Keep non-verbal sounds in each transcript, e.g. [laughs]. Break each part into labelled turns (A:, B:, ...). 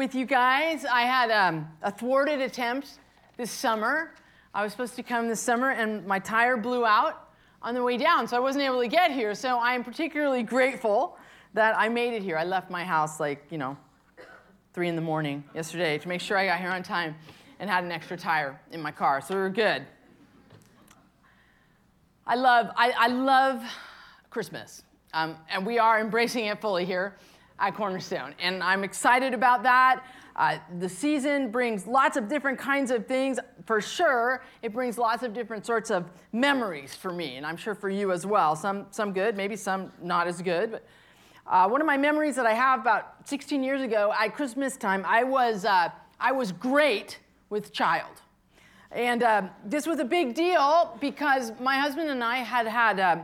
A: with you guys. I had um, a thwarted attempt this summer. I was supposed to come this summer, and my tire blew out on the way down, so I wasn't able to get here. So I am particularly grateful that I made it here. I left my house like, you know, three in the morning yesterday to make sure I got here on time and had an extra tire in my car, so we were good. I love, I, I love Christmas, um, and we are embracing it fully here at Cornerstone. And I'm excited about that. Uh, the season brings lots of different kinds of things. For sure, it brings lots of different sorts of memories for me, and I'm sure for you as well. Some, some good, maybe some not as good. But uh, one of my memories that I have about 16 years ago at Christmas time, I was, uh, I was great with child. And uh, this was a big deal because my husband and I had had uh,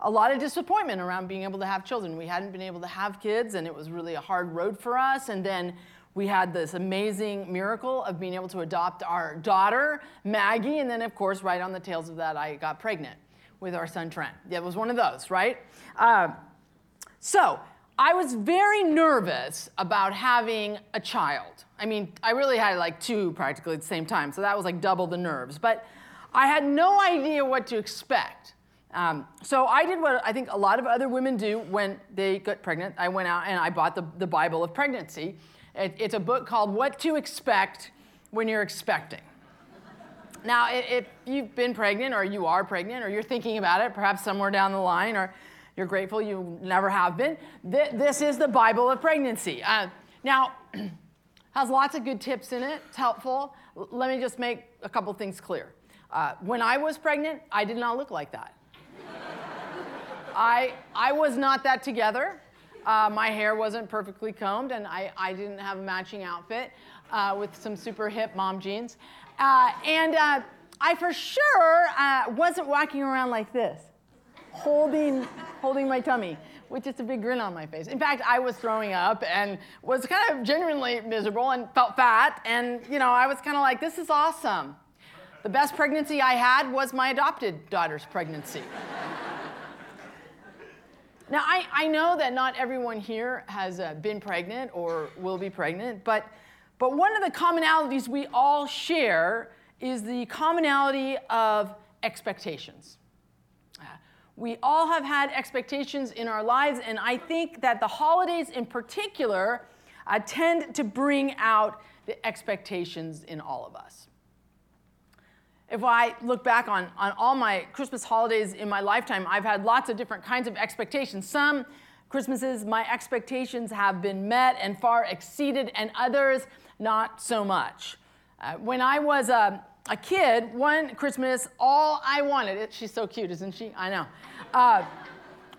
A: a lot of disappointment around being able to have children. We hadn't been able to have kids, and it was really a hard road for us. And then we had this amazing miracle of being able to adopt our daughter, Maggie. And then, of course, right on the tails of that, I got pregnant with our son, Trent. It was one of those, right? Uh, so I was very nervous about having a child. I mean, I really had like two practically at the same time, so that was like double the nerves. But I had no idea what to expect. Um, so I did what I think a lot of other women do when they get pregnant. I went out and I bought the, the Bible of Pregnancy. It, it's a book called What to Expect When You're Expecting. Now, if you've been pregnant or you are pregnant or you're thinking about it, perhaps somewhere down the line, or you're grateful you never have been, th- this is the Bible of pregnancy. Uh, now, [clears throat] has lots of good tips in it. It's helpful. L- let me just make a couple things clear. Uh, when I was pregnant, I did not look like that. I, I was not that together. Uh, my hair wasn't perfectly combed, and I, I didn't have a matching outfit uh, with some super hip mom jeans. Uh, and uh, I for sure uh, wasn't walking around like this, holding, holding my tummy with just a big grin on my face. In fact, I was throwing up and was kind of genuinely miserable and felt fat. And, you know, I was kind of like, this is awesome. The best pregnancy I had was my adopted daughter's pregnancy. Now, I, I know that not everyone here has uh, been pregnant or will be pregnant, but, but one of the commonalities we all share is the commonality of expectations. Uh, we all have had expectations in our lives, and I think that the holidays in particular uh, tend to bring out the expectations in all of us if I look back on, on all my Christmas holidays in my lifetime, I've had lots of different kinds of expectations. Some Christmases, my expectations have been met and far exceeded, and others, not so much. Uh, when I was a, a, kid, one Christmas, all I wanted, it, she's so cute, isn't she? I know. Uh,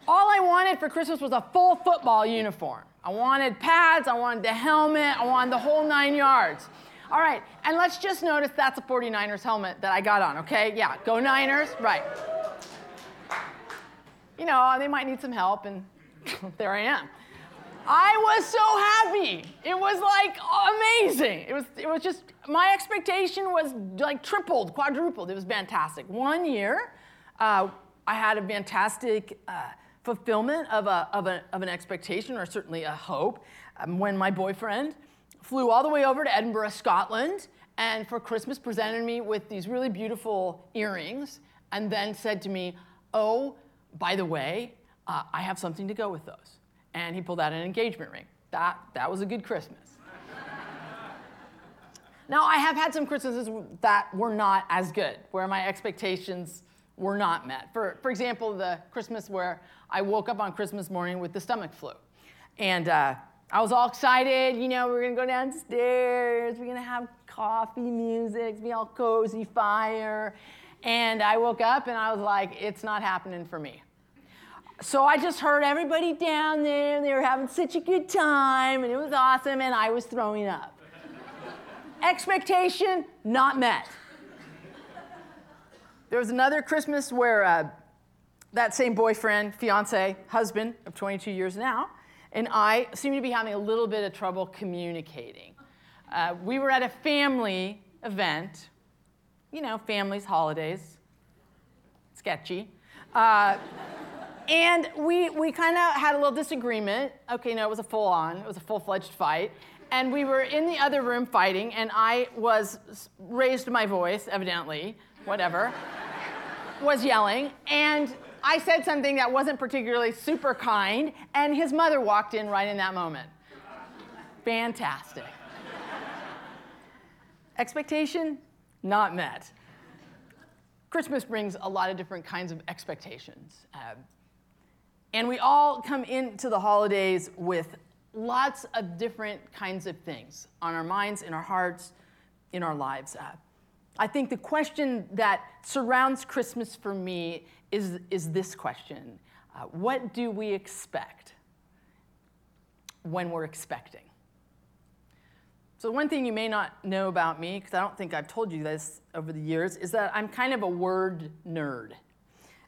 A: all I wanted for Christmas was a full football uniform. I wanted pads, I wanted the helmet, I wanted the whole nine yards. All right, and let's just notice that's a 49ers helmet that I got on, okay? Yeah, go Niners, right. You know, they might need some help, and [laughs] there I am. I was so happy. It was like amazing. It was, it was just, my expectation was like tripled, quadrupled. It was fantastic. One year, uh, I had a fantastic uh, fulfillment of, a, of, a, of an expectation, or certainly a hope, um, when my boyfriend, flew all the way over to Edinburgh, Scotland, and for Christmas presented me with these really beautiful earrings, and then said to me, Oh, by the way, uh, I have something to go with those. And he pulled out an engagement ring. That, that was a good Christmas. now, I have had some Christmases that were not as good, where my expectations were not met. For, for example, the Christmas where I woke up on Christmas morning with the stomach flu. And uh, I was all excited, you know, we are gonna go downstairs, we're gonna have coffee, music, be all cozy, fire. And I woke up and I was like, it's not happening for me. So I just heard everybody down there, and they were having such a good time, and it was awesome, and I was throwing up. Expectation not met. There was another Christmas where uh, that same boyfriend, fiance, husband of 22 years now, and I seem to be having a little bit of trouble communicating. Uh, we were at a family event, you know, families, holidays, sketchy. Uh, and we, we kind of had a little disagreement. Okay, no, it was a full on, it was a full fledged fight. and we were in the other room fighting, and I was raised my voice, evidently, whatever, was yelling, and I said something that wasn't particularly super kind, and his mother walked in right in that moment. Fantastic. Expectation not met. Christmas brings a lot of different kinds of expectations. Uh, and we all come into the holidays with lots of different kinds of things on our minds, in our hearts, in our lives. Uh, I think the question that surrounds Christmas for me is, is this question uh, What do we expect when we're expecting? So, one thing you may not know about me, because I don't think I've told you this over the years, is that I'm kind of a word nerd.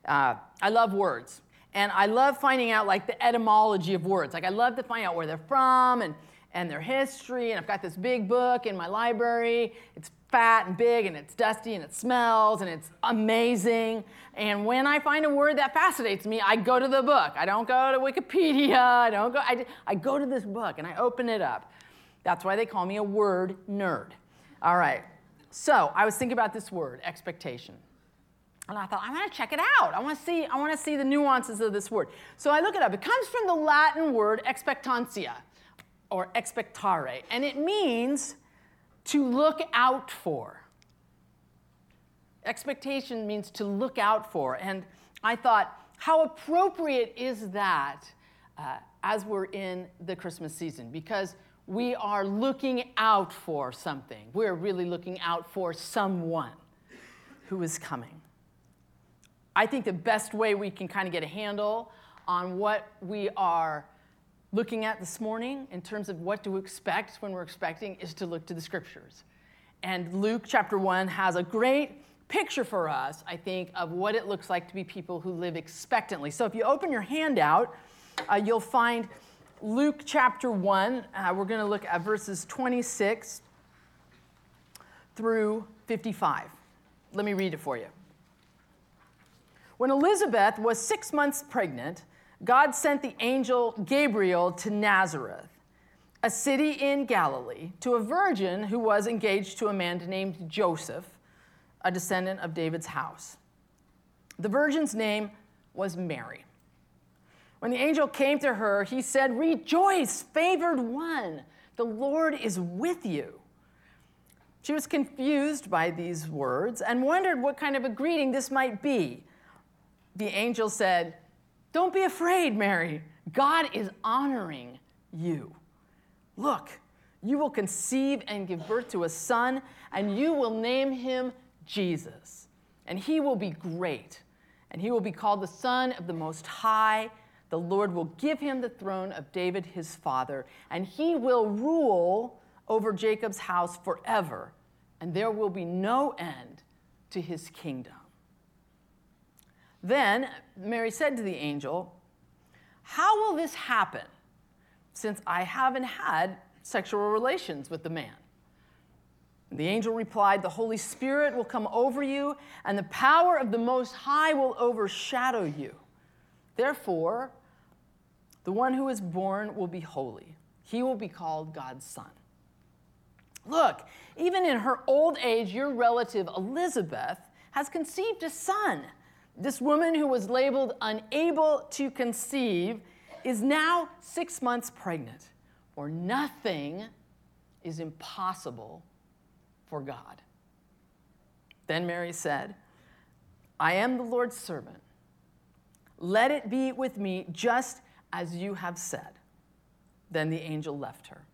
A: Uh, I love words. And I love finding out like the etymology of words. Like I love to find out where they're from and, and their history. And I've got this big book in my library. It's fat and big and it's dusty and it smells and it's amazing. And when I find a word that fascinates me, I go to the book. I don't go to Wikipedia. I don't go, I, I go to this book and I open it up. That's why they call me a word nerd. All right. So I was thinking about this word, expectation. And I thought, I want to check it out. I want to see, I want to see the nuances of this word. So I look it up. It comes from the Latin word expectantia or expectare, and it means to look out for. Expectation means to look out for. And I thought, how appropriate is that uh, as we're in the Christmas season? Because we are looking out for something. We're really looking out for someone who is coming. I think the best way we can kind of get a handle on what we are looking at this morning in terms of what to expect when we're expecting is to look to the scriptures. And Luke chapter 1 has a great picture for us, I think, of what it looks like to be people who live expectantly. So if you open your handout, uh, you'll find Luke chapter 1. Uh, we're going to look at verses 26 through 55. Let me read it for you. When Elizabeth was six months pregnant, God sent the angel Gabriel to Nazareth, a city in Galilee, to a virgin who was engaged to a man named Joseph, a descendant of David's house. The virgin's name was Mary. When the angel came to her, he said, Rejoice, favored one, the Lord is with you. She was confused by these words and wondered what kind of a greeting this might be the angel said, Don't be afraid, Mary. God is honoring you. Look, you will conceive and give birth to a son, and you will name him Jesus. And he will be great, and he will be called the Son of the Most High. The Lord will give him the throne of David his father, and he will rule over Jacob's house forever, and there will be no end to his kingdom. Then Mary said to the angel, How will this happen since I haven't had sexual relations with the man? The angel replied, The Holy Spirit will come over you, and the power of the Most High will overshadow you. Therefore, the one who is born will be holy. He will be called God's Son. Look, even in her old age, your relative Elizabeth has conceived a son. This woman who was labeled unable to conceive is now six months pregnant, for nothing is impossible for God. Then Mary said, I am the Lord's servant. Let it be with me just as you have said. Then the angel left her.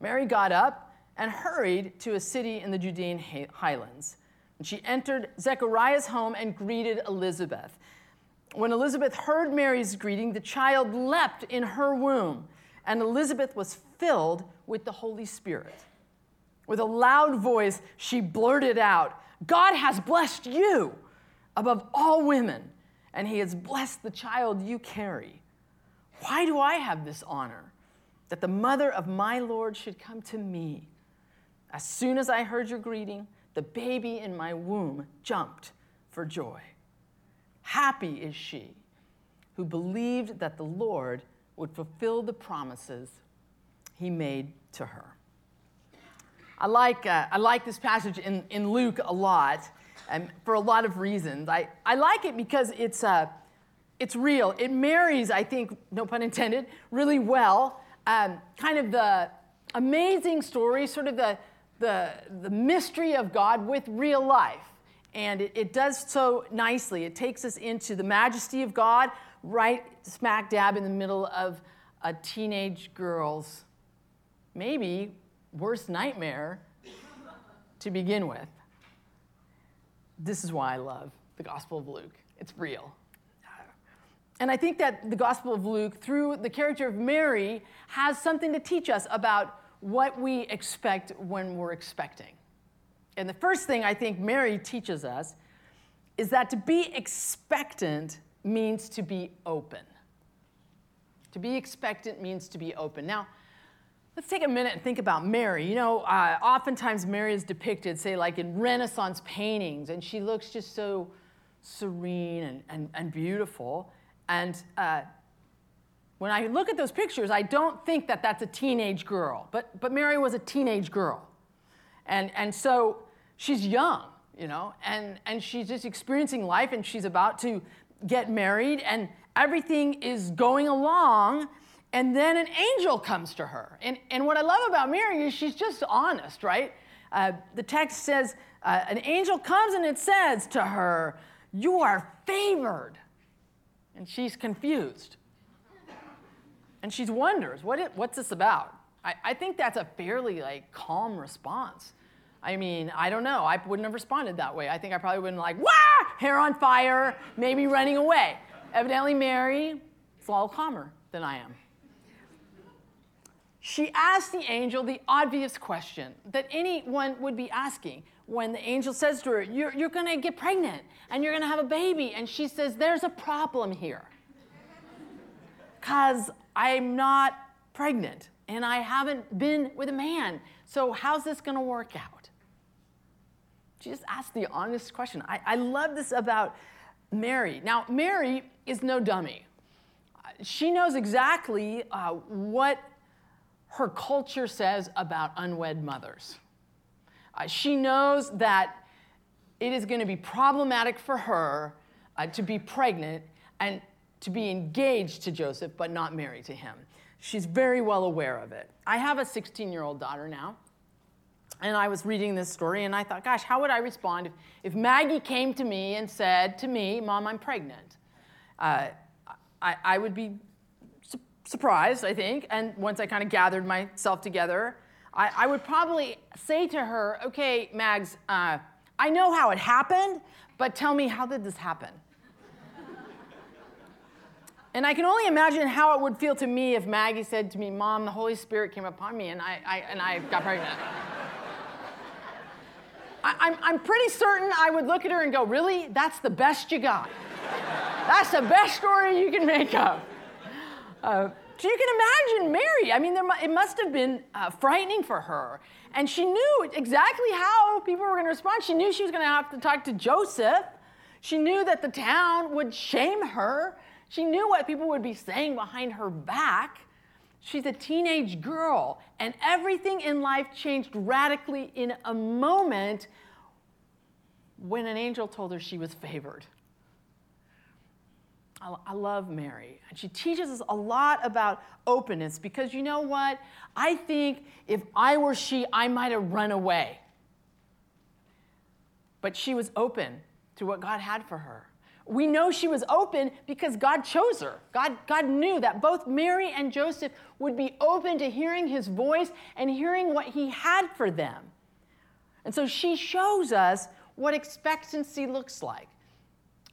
A: Mary got up and hurried to a city in the Judean highlands she entered Zechariah's home and greeted Elizabeth. When Elizabeth heard Mary's greeting, the child leapt in her womb, and Elizabeth was filled with the Holy Spirit. With a loud voice, she blurted out, God has blessed you above all women, and he has blessed the child you carry. Why do I have this honor that the mother of my Lord should come to me? As soon as I heard your greeting, the baby in my womb jumped for joy. Happy is she who believed that the Lord would fulfill the promises he made to her. I like, uh, I like this passage in, in Luke a lot and for a lot of reasons. I, I like it because it's, uh, it's real. It marries, I think, no pun intended, really well. Um, kind of the amazing story, sort of the, the, the mystery of God with real life. And it, it does so nicely. It takes us into the majesty of God, right smack dab in the middle of a teenage girl's maybe worst nightmare to begin with. This is why I love the Gospel of Luke. It's real. And I think that the Gospel of Luke, through the character of Mary, has something to teach us about what we expect when we're expecting. And the first thing I think Mary teaches us is that to be expectant means to be open. To be expectant means to be open. Now, let's take a minute and think about Mary. You know, uh, oftentimes Mary is depicted, say, like in Renaissance paintings, and she looks just so serene and, and, and beautiful. And uh, when I look at those pictures, I don't think that that's a teenage girl, but, but Mary was a teenage girl. And, and so she's young, you know, and, and she's just experiencing life and she's about to get married and everything is going along. And then an angel comes to her. And, and what I love about Mary is she's just honest, right? Uh, the text says, uh, an angel comes and it says to her, You are favored. And she's confused. And she wonders, what it, what's this about? I, I think that's a fairly like calm response. I mean, I don't know. I wouldn't have responded that way. I think I probably wouldn't like, wah, hair on fire, maybe running away. Evidently, Mary is a little calmer than I am. She asked the angel the obvious question that anyone would be asking when the angel says to her, You're, you're going to get pregnant and you're going to have a baby. And she says, There's a problem here. Because I'm not pregnant and I haven't been with a man. So, how's this going to work out? Just asked the honest question. I, I love this about Mary. Now, Mary is no dummy. She knows exactly uh, what her culture says about unwed mothers. Uh, she knows that it is going to be problematic for her uh, to be pregnant and to be engaged to Joseph, but not married to him. She's very well aware of it. I have a 16 year old daughter now. And I was reading this story and I thought, gosh, how would I respond if, if Maggie came to me and said to me, Mom, I'm pregnant? Uh, I, I would be su- surprised, I think. And once I kind of gathered myself together, I, I, would probably say to her, okay, Mags, uh, I know how it happened, but tell me, how did this happen? And I can only imagine how it would feel to me if Maggie said to me, Mom, the Holy Spirit came upon me and I, I and I got pregnant. [laughs] I, I'm, I'm pretty certain I would look at her and go, Really? That's the best you got. That's the best story you can make up. Uh, so you can imagine Mary. I mean, there, it must have been uh, frightening for her. And she knew exactly how people were going to respond. She knew she was going to have to talk to Joseph. She knew that the town would shame her. She knew what people would be saying behind her back. She's a teenage girl, and everything in life changed radically in a moment when an angel told her she was favored. I love Mary. And she teaches us a lot about openness because you know what? I think if I were she, I might have run away. But she was open to what God had for her. We know she was open because God chose her. God, God knew that both Mary and Joseph would be open to hearing his voice and hearing what he had for them. And so she shows us what expectancy looks like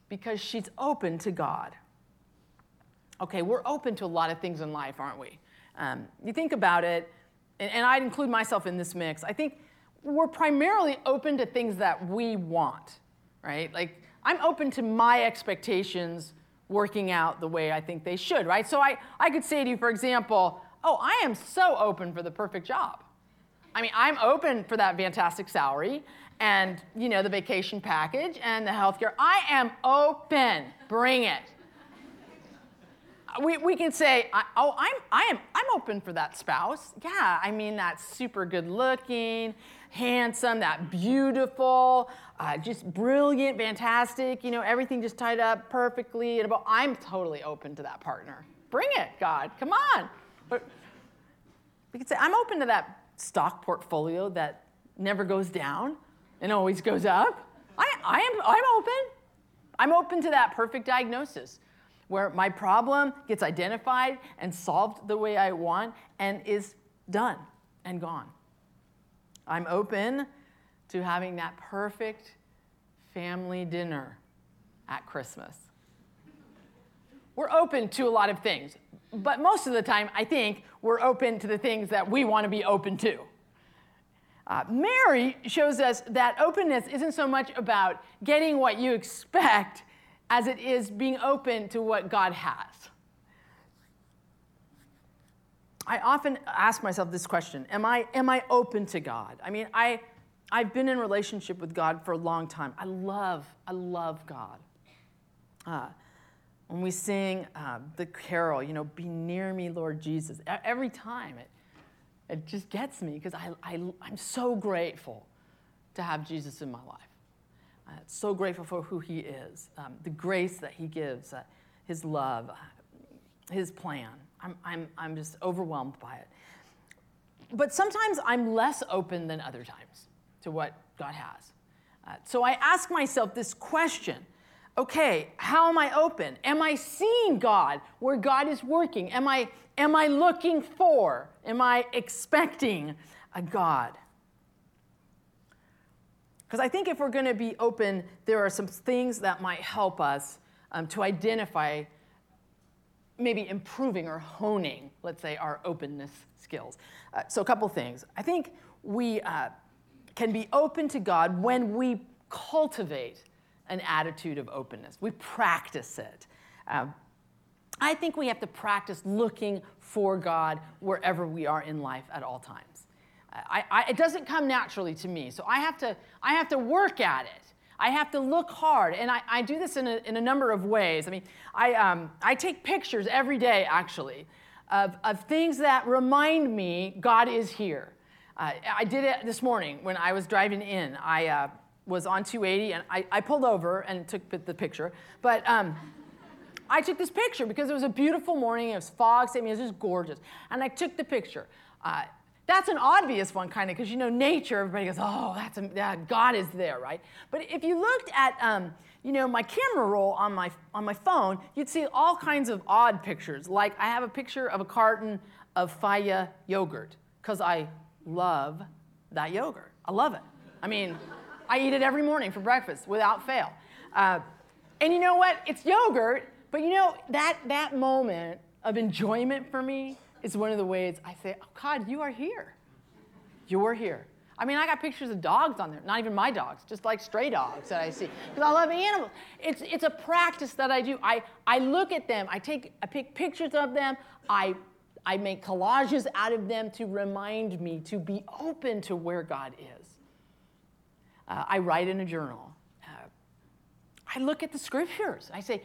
A: because she's open to God. Okay, we're open to a lot of things in life, aren't we? Um, you think about it, and, and I'd include myself in this mix. I think we're primarily open to things that we want, right? Like, I'm open to my expectations working out the way I think they should, right? So I, I could say to you, for example, oh, I am so open for the perfect job. I mean, I'm open for that fantastic salary and, you know, the vacation package and the health care. I am open. Bring it. we, we can say, oh, I'm, I am, I'm open for that spouse. Yeah, I mean, that's super good looking, handsome, that beautiful, uh, just brilliant, fantastic, you know, everything just tied up perfectly. And I'm totally open to that partner. Bring it, God, come on. But we could say, I'm open to that stock portfolio that never goes down and always goes up. I, I am, I'm open. I'm open to that perfect diagnosis where my problem gets identified and solved the way I want and is done and gone. I'm open to having that perfect family dinner at Christmas. We're open to a lot of things, but most of the time, I think we're open to the things that we want to be open to. Uh, Mary shows us that openness isn't so much about getting what you expect as it is being open to what God has. I often ask myself this question Am I, am I open to God? I mean, I, I've been in relationship with God for a long time. I love, I love God. Uh, when we sing uh, the carol, you know, be near me, Lord Jesus, every time it, it just gets me because I, I, I'm so grateful to have Jesus in my life. Uh, so grateful for who he is, um, the grace that he gives, uh, his love, uh, his plan. I'm, I'm, I'm just overwhelmed by it. But sometimes I'm less open than other times to what God has. Uh, so I ask myself this question okay, how am I open? Am I seeing God where God is working? Am I, am I looking for? Am I expecting a God? Because I think if we're going to be open, there are some things that might help us um, to identify maybe improving or honing, let's say, our openness skills. Uh, so, a couple things. I think we uh, can be open to God when we cultivate an attitude of openness, we practice it. Um, I think we have to practice looking for God wherever we are in life at all times. I, I, it doesn't come naturally to me. So I have to, I have to work at it. I have to look hard. And I, I do this in a, in a number of ways. I mean, I, um, I take pictures every day, actually, of, of things that remind me God is here. Uh, I did it this morning when I was driving in. I uh, was on 280 and I, I, pulled over and took the picture. But um, I took this picture because it was a beautiful morning. It was fog. I mean, it was just gorgeous. And I took the picture. Uh, that's an obvious one, kind of, because you know nature. Everybody goes, "Oh, that's a, God is there, right?" But if you looked at, um, you know, my camera roll on my on my phone, you'd see all kinds of odd pictures. Like I have a picture of a carton of Fage yogurt because I love that yogurt. I love it. I mean, I eat it every morning for breakfast without fail. Uh, and you know what? It's yogurt, but you know that that moment of enjoyment for me is one of the ways I say, oh, God, you are here. You're here. I mean, I got pictures of dogs on there, not even my dogs, just like stray dogs that I see, because I love animals. It's, it's a practice that I do. I, I look at them, I take I pick pictures of them, I, I make collages out of them to remind me to be open to where God is. Uh, I write in a journal. Uh, I look at the scriptures. I say,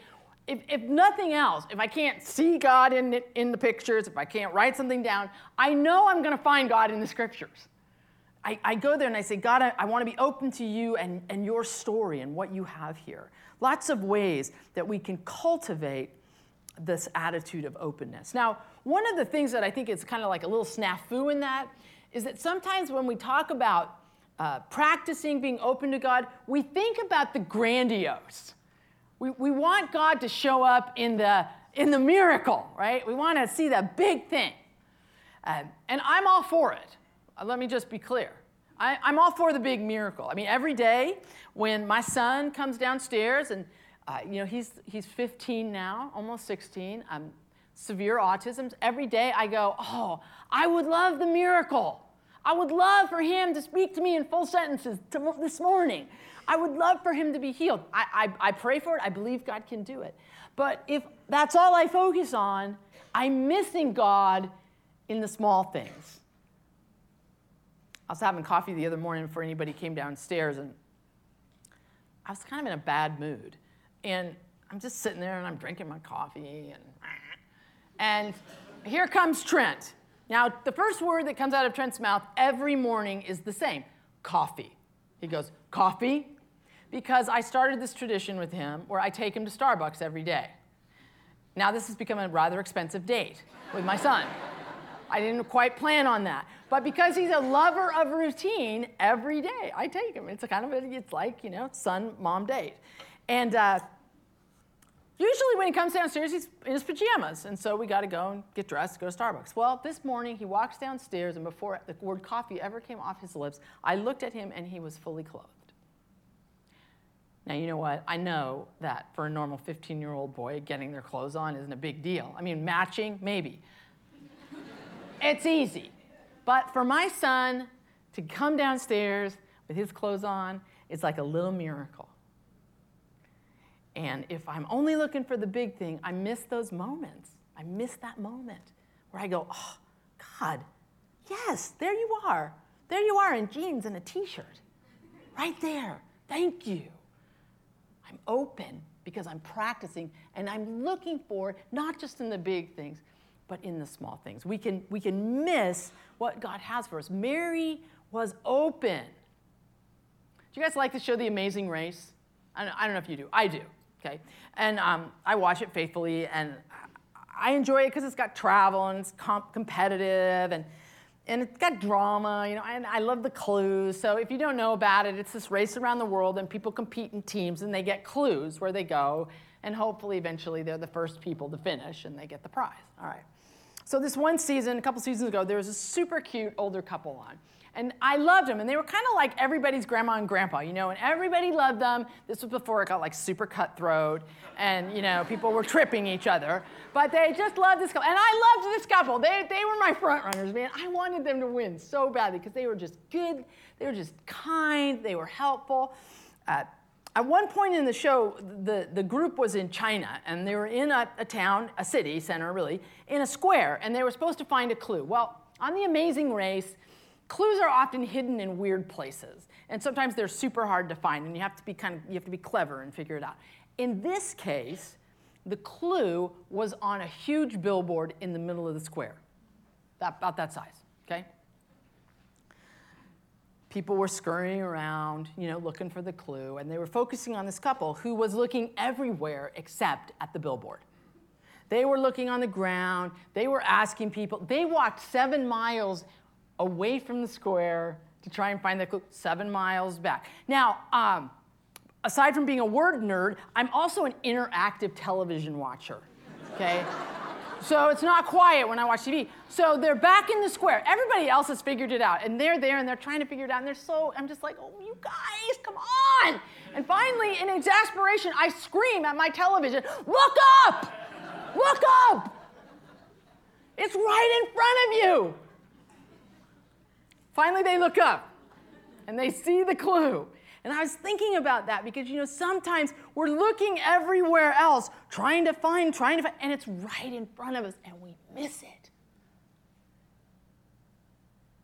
A: if, if nothing else, if I can't see God in, the, in the pictures, if I can't write something down, I know I'm going to find God in the scriptures. I, I go there and I say, God, I, I want to be open to you and, and your story and what you have here. Lots of ways that we can cultivate this attitude of openness. Now, one of the things that I think is kind of like a little snafu in that is that sometimes when we talk about uh, practicing being open to God, we think about the grandiose. We, we want God to show up in the, in the miracle, right? We want to see the big thing. Uh, and I'm all for it. Uh, let me just be clear. I, I'm all for the big miracle. I mean, every day when my son comes downstairs and uh, you know, he's, he's 15 now, almost 16, um, severe autism. Every day I go, oh, I would love the miracle. I would love for him to speak to me in full sentences this morning. I would love for him to be healed. I, I, I pray for it. I believe God can do it. But if that's all I focus on, I'm missing God in the small things. I was having coffee the other morning before anybody came downstairs, and I was kind of in a bad mood. And I'm just sitting there and I'm drinking my coffee, and And here comes Trent. Now, the first word that comes out of Trent's mouth every morning is the same coffee. He goes, Coffee? Because I started this tradition with him where I take him to Starbucks every day. Now, this has become a rather expensive date with my son. I didn't quite plan on that. But because he's a lover of routine, every day I take him. It's kind of it's like, you know, son, mom date. And uh, usually when he comes downstairs, he's in his pajamas. And so we got to go and get dressed, go to Starbucks. Well, this morning he walks downstairs, and before the word coffee ever came off his lips, I looked at him and he was fully clothed. Now, you know what? I know that for a normal 15 year old boy, getting their clothes on isn't a big deal. I mean, matching, maybe. it's easy. But for my son to come downstairs with his clothes on, it's like a little miracle. And if I'm only looking for the big thing, I miss those moments. I miss that moment where I go, oh, God, yes, there you are. There you are in jeans and a t shirt. Right there. Thank you. I'm open because I'm practicing and I'm looking for not just in the big things, but in the small things. We can, we can miss what God has for us. Mary was open. Do you guys like the show The Amazing Race? I don't, I don't know if you do. I do, okay? And um, I watch it faithfully, and I enjoy it because it's got travel and it's comp- competitive and and it's got drama, you know, and I love the clues. So if you don't know about it, it's this race around the world and people compete in teams and they get clues where they go and hopefully eventually they're the first people to finish and they get the prize. All right. So this one season, a couple seasons ago, there was a super cute older couple on. And I loved them, and they were kind of like everybody's grandma and grandpa, you know, and everybody loved them. This was before it got like super cutthroat, and you know, people were tripping each other. But they just loved this couple, and I loved this couple. They, they were my front runners, man. I wanted them to win so badly because they were just good, they were just kind, they were helpful. Uh, at one point in the show, the, the group was in China, and they were in a, a town, a city center really, in a square, and they were supposed to find a clue. Well, on The Amazing Race, clues are often hidden in weird places and sometimes they're super hard to find and you have to be kind of you have to be clever and figure it out. In this case the clue was on a huge billboard in the middle of the square about that size okay? People were scurrying around you know looking for the clue and they were focusing on this couple who was looking everywhere except at the billboard. They were looking on the ground they were asking people they walked seven miles away from the square to try and find the clue, seven miles back. Now, um, aside from being a word nerd, I'm also an interactive television watcher, okay? [laughs] so it's not quiet when I watch TV. So they're back in the square. Everybody else has figured it out, and they're there and they're trying to figure it out, and they're so, I'm just like, oh, you guys, come on. And finally, in exasperation, I scream at my television, look up! Look up! It's right in front of you. Finally, they look up and they see the clue. And I was thinking about that because, you know, sometimes we're looking everywhere else, trying to find, trying to find, and it's right in front of us, and we miss it.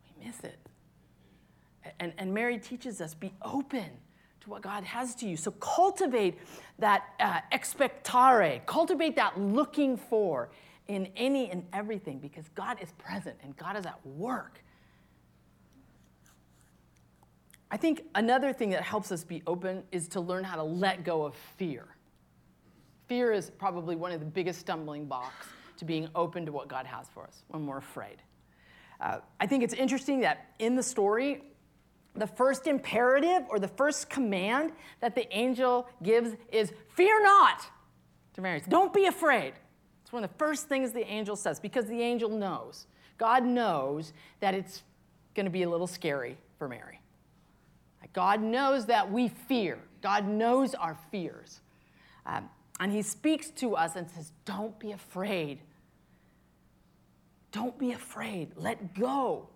A: We miss it. And, and Mary teaches us be open to what God has to you. So cultivate that uh, expectare, cultivate that looking for in any and everything because God is present and God is at work I think another thing that helps us be open is to learn how to let go of fear. Fear is probably one of the biggest stumbling blocks to being open to what God has for us when we're afraid. Uh, I think it's interesting that in the story, the first imperative or the first command that the angel gives is fear not to Mary. Don't be afraid. It's one of the first things the angel says because the angel knows. God knows that it's going to be a little scary for Mary. God knows that we fear. God knows our fears. Um, and He speaks to us and says, Don't be afraid. Don't be afraid. Let go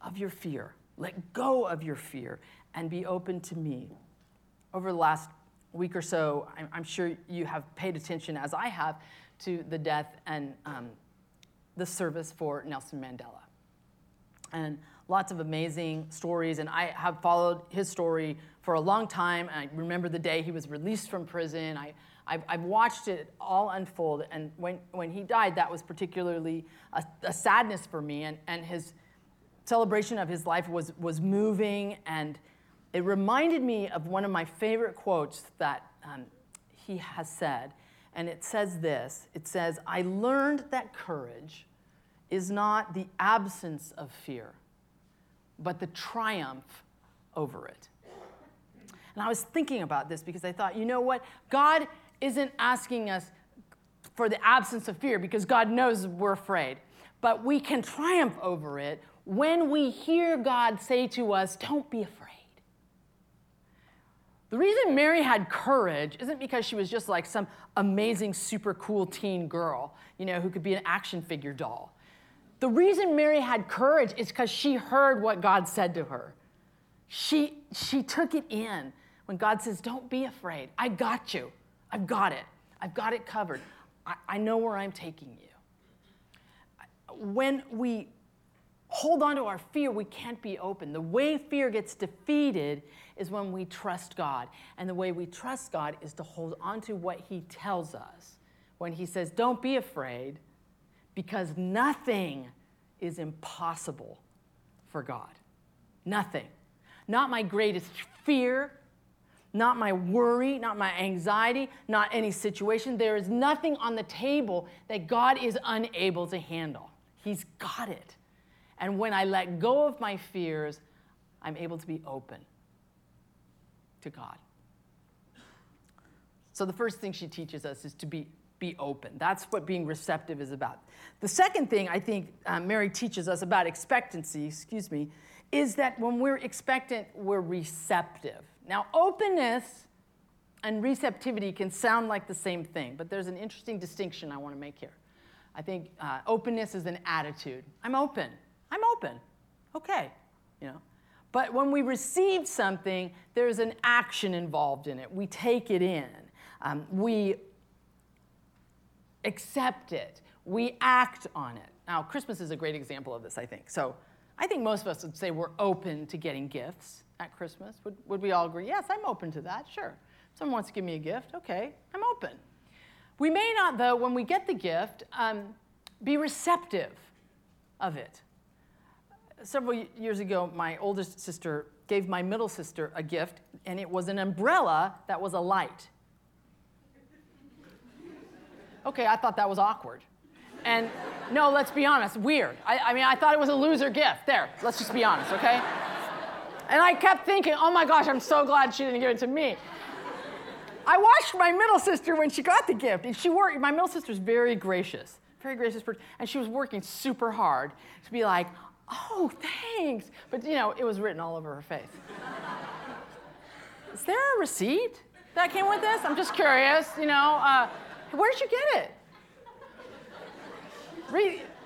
A: of your fear. Let go of your fear and be open to me. Over the last week or so, I'm, I'm sure you have paid attention, as I have, to the death and um, the service for Nelson Mandela. And lots of amazing stories, and I have followed his story for a long time. I remember the day he was released from prison. I, I've, I've watched it all unfold, and when, when he died, that was particularly a, a sadness for me, and, and his celebration of his life was, was moving, and it reminded me of one of my favorite quotes that um, he has said, and it says this It says, I learned that courage is not the absence of fear, but the triumph over it. And I was thinking about this because I thought, you know what? God isn't asking us for the absence of fear because God knows we're afraid. But we can triumph over it when we hear God say to us, Don't be afraid. The reason Mary had courage isn't because she was just like some amazing, super cool teen girl, you know, who could be an action figure doll. The reason Mary had courage is because she heard what God said to her. She, she took it in when God says, Don't be afraid. I got you. I've got it. I've got it covered. I, I know where I'm taking you. When we hold on to our fear, we can't be open. The way fear gets defeated is when we trust God. And the way we trust God is to hold on to what He tells us. When He says, Don't be afraid, because nothing is impossible for God. Nothing. Not my greatest fear, not my worry, not my anxiety, not any situation. There is nothing on the table that God is unable to handle. He's got it. And when I let go of my fears, I'm able to be open to God. So the first thing she teaches us is to be, be open. That's what being receptive is about. The second thing I think uh, Mary teaches us about expectancy, excuse me, is that when we're expectant, we're receptive. Now, openness and receptivity can sound like the same thing, but there's an interesting distinction I want to make here. I think uh, openness is an attitude. I'm open. I'm open. Okay, you know. But when we receive something, there's an action involved in it. We take it in. Um, we accept it. We act on it. Now, Christmas is a great example of this, I think. So I think most of us would say we're open to getting gifts at Christmas. Would, would we all agree? Yes, I'm open to that, sure. Someone wants to give me a gift, okay, I'm open. We may not, though, when we get the gift, um, be receptive of it several years ago, my oldest sister gave my middle sister a gift, and it was an umbrella that was a light. Okay, I thought that was awkward. And no, let's be honest, weird. I, I, mean, I thought it was a loser gift. There, let's just be honest, okay? And I kept thinking, oh my gosh, I'm so glad she didn't give it to me. I watched my middle sister when she got the gift, and she worked. My middle sister's very gracious, very gracious person, and she was working super hard to be like, oh, thanks. But, you know, it was written all over her face. Is there a receipt that came with this? I'm just curious, you know. Uh, where'd you get it?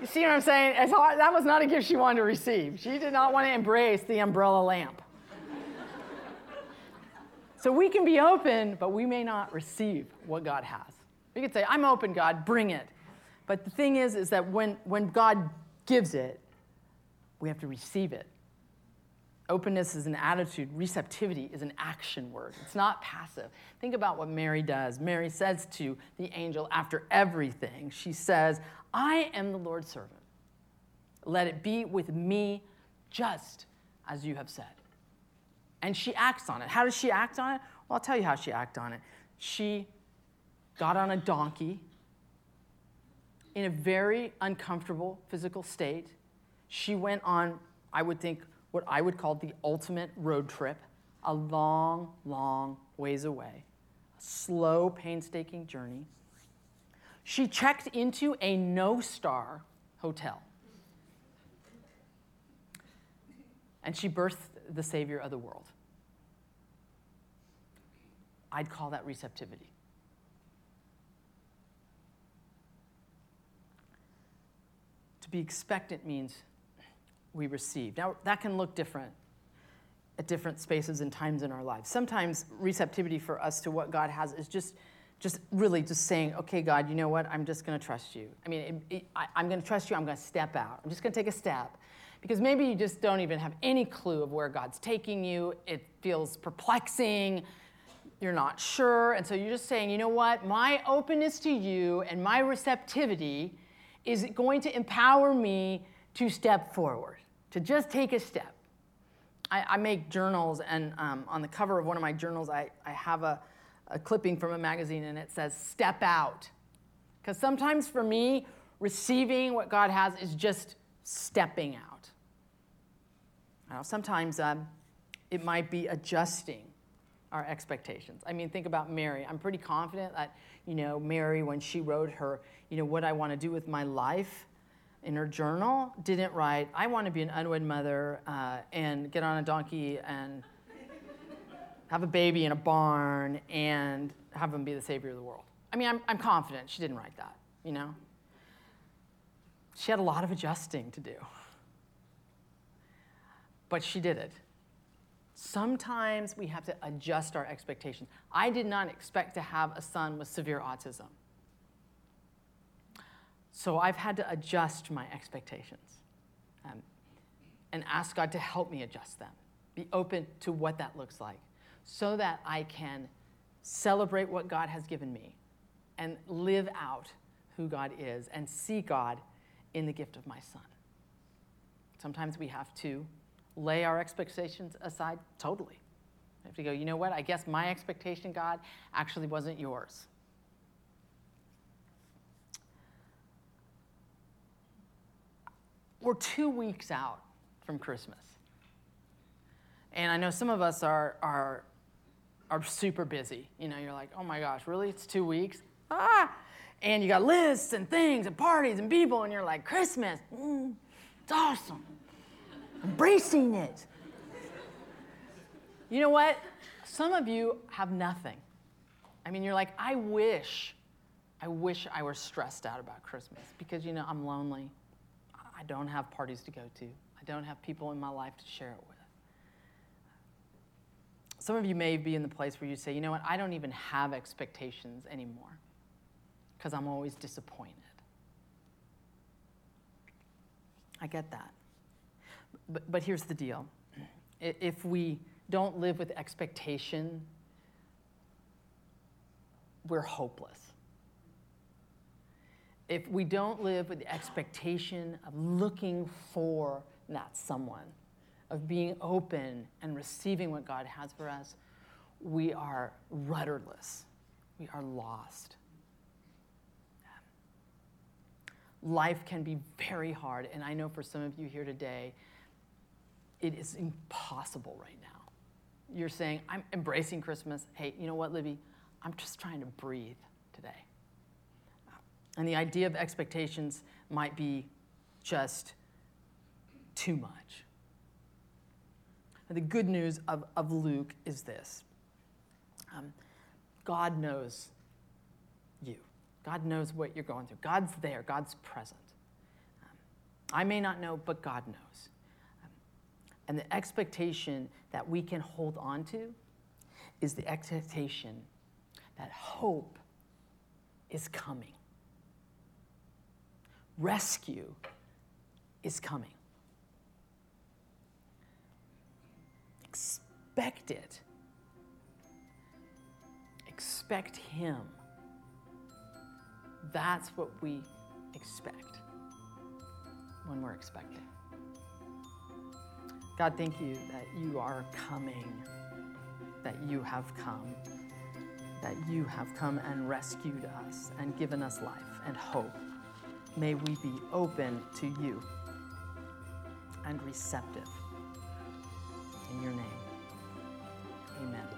A: You see what I'm saying? Hard, that was not a gift she wanted to receive. She did not want to embrace the umbrella lamp. So we can be open, but we may not receive what God has. We could say, I'm open, God, bring it. But the thing is, is that when, when God gives it, we have to receive it. Openness is an attitude, receptivity is an action word. It's not passive. Think about what Mary does. Mary says to the angel after everything, she says, I am the Lord's servant. Let it be with me just as you have said. And she acts on it. How does she act on it? Well, I'll tell you how she acted on it. She got on a donkey in a very uncomfortable physical state she went on, I would think, what I would call the ultimate road trip, a long, long ways away, a slow, painstaking journey. She checked into a no star hotel. And she birthed the Savior of the world. I'd call that receptivity. To be expectant means we receive. Now, that can look different at different spaces and times in our lives. Sometimes receptivity for us to what God has is just, just really just saying, okay, God, you know what? I'm just going to trust you. I mean, it, it, I, I'm going to trust you. I'm going to step out. I'm just going to take a step. Because maybe you just don't even have any clue of where God's taking you. It feels perplexing. You're not sure. And so you're just saying, you know what? My openness to you and my receptivity is going to empower me to step forward, to just take a step. I, I make journals, and um, on the cover of one of my journals, I, I have a, a clipping from a magazine, and it says, Step out. Because sometimes for me, receiving what God has is just stepping out. Now, sometimes um, it might be adjusting our expectations. I mean, think about Mary. I'm pretty confident that, you know, Mary, when she wrote her, you know, what I want to do with my life in her journal, didn't write, I want to be an unwed mother uh, and get on a donkey and have a baby in a barn and have him be the savior of the world. I mean, I'm, I'm confident she didn't write that, you know? She had a lot of adjusting to do. But she did it. Sometimes we have to adjust our expectations. I did not expect to have a son with severe autism. So I've had to adjust my expectations um, and ask God to help me adjust them. Be open to what that looks like so that I can celebrate what God has given me and live out who God is and see God in the gift of my son. Sometimes we have to lay our expectations aside totally. We have to go, you know what? I guess my expectation, God, actually wasn't yours. We're two weeks out from Christmas. And I know some of us are, are, are super busy. You know, you're like, oh my gosh, really? It's two weeks? Ah! and you got lists and things and parties and people, and you're like, Christmas, mm, it's awesome. Embracing it. You know what? Some of you have nothing. I mean, you're like, I wish, I wish I were stressed out about Christmas because, you know, I'm lonely. I don't have parties to go to, I don't have people in my life to share it with. Some of you may be in the place where you say, you know what, I don't even have expectations anymore because I'm always disappointed. I get that. But, but here's the deal if we don't live with expectation, we're hopeless. If we don't live with the expectation of looking for that someone, of being open and receiving what God has for us, we are rudderless. We are lost. life can be very hard. And I know for some of you here today, it is impossible right now. You're saying, I'm embracing Christmas. Hey, you know what, Libby? I'm just trying to breathe. And the idea of expectations might be just too much. And the good news of, of Luke is this um, God knows you. God knows what you're going through. God's there, God's present. Um, I may not know, but God knows. Um, and the expectation that we can hold on to is the expectation that hope is coming. Rescue is coming. Expect it. Expect Him. That's what we expect when we're expecting. God, thank you that you are coming, that you have come, that you have come and rescued us and given us life and hope. May we be open to you and receptive. In your name, amen.